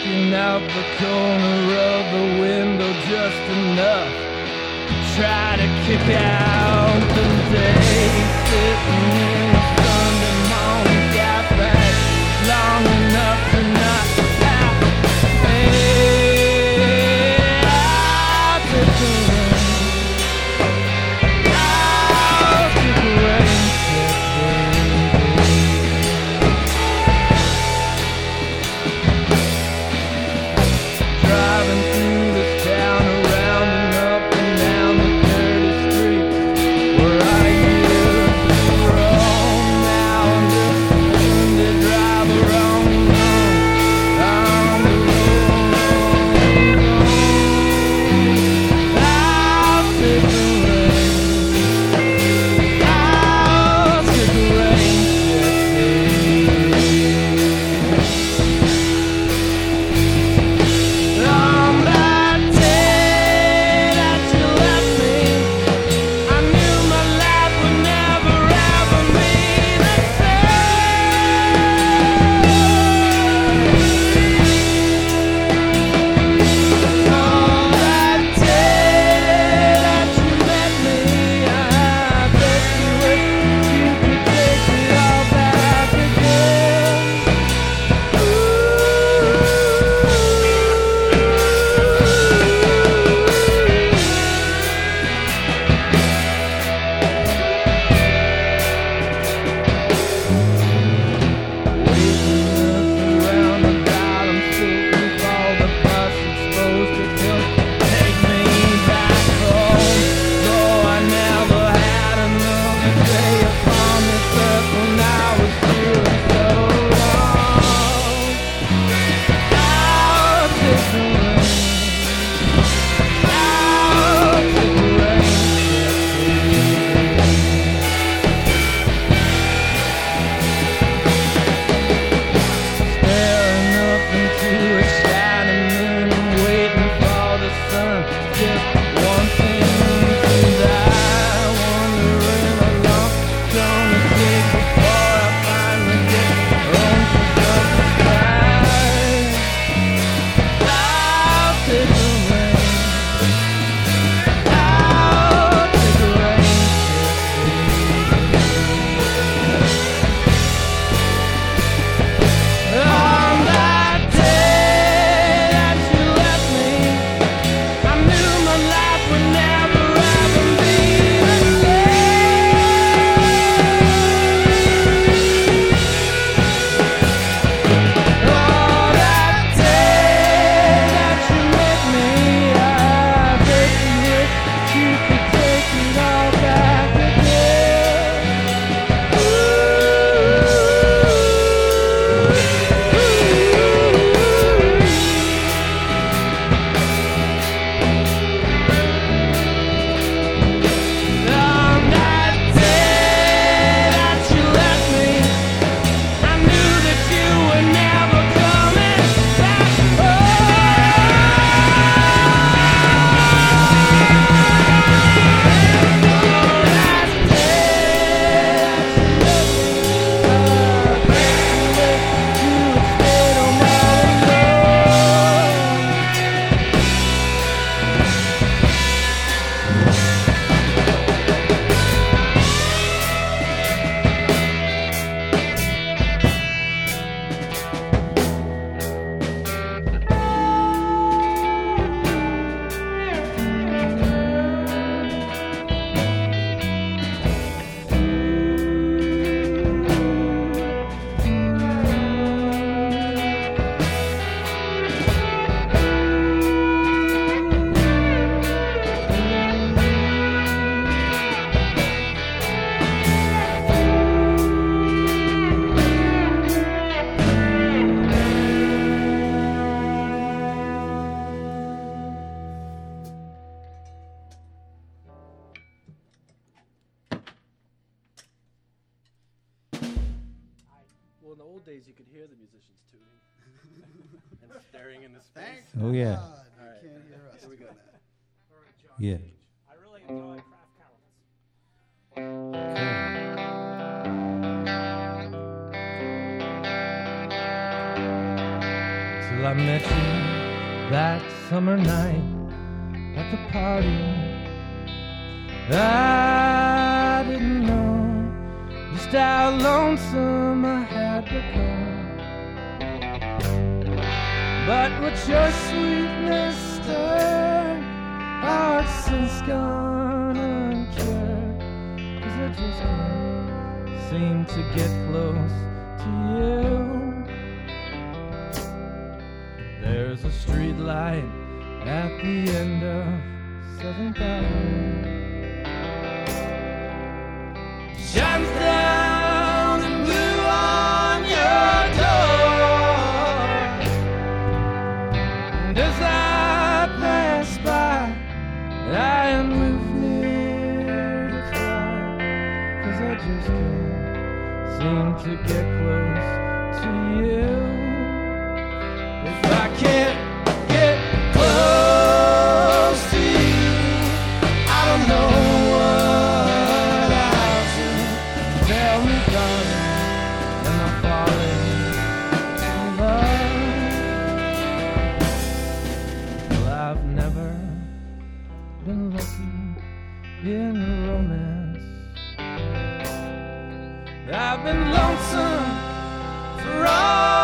looking out the corner of the window just enough to try to kick out the day sitting in. Well, in the old days, you could hear the musicians tuning and staring into space. Thank oh, yeah. God, you right. can't hear us. Here we go. Yeah. I really enjoy craft. Till I met you that summer night at the party. Just how lonesome I had become. But with your sweetness stirred, I've since gone uncured. Cause I just can't seem to get close to you. There's a street light at the end of 7th Avenue. Shines down. romance. I've been lonesome for all.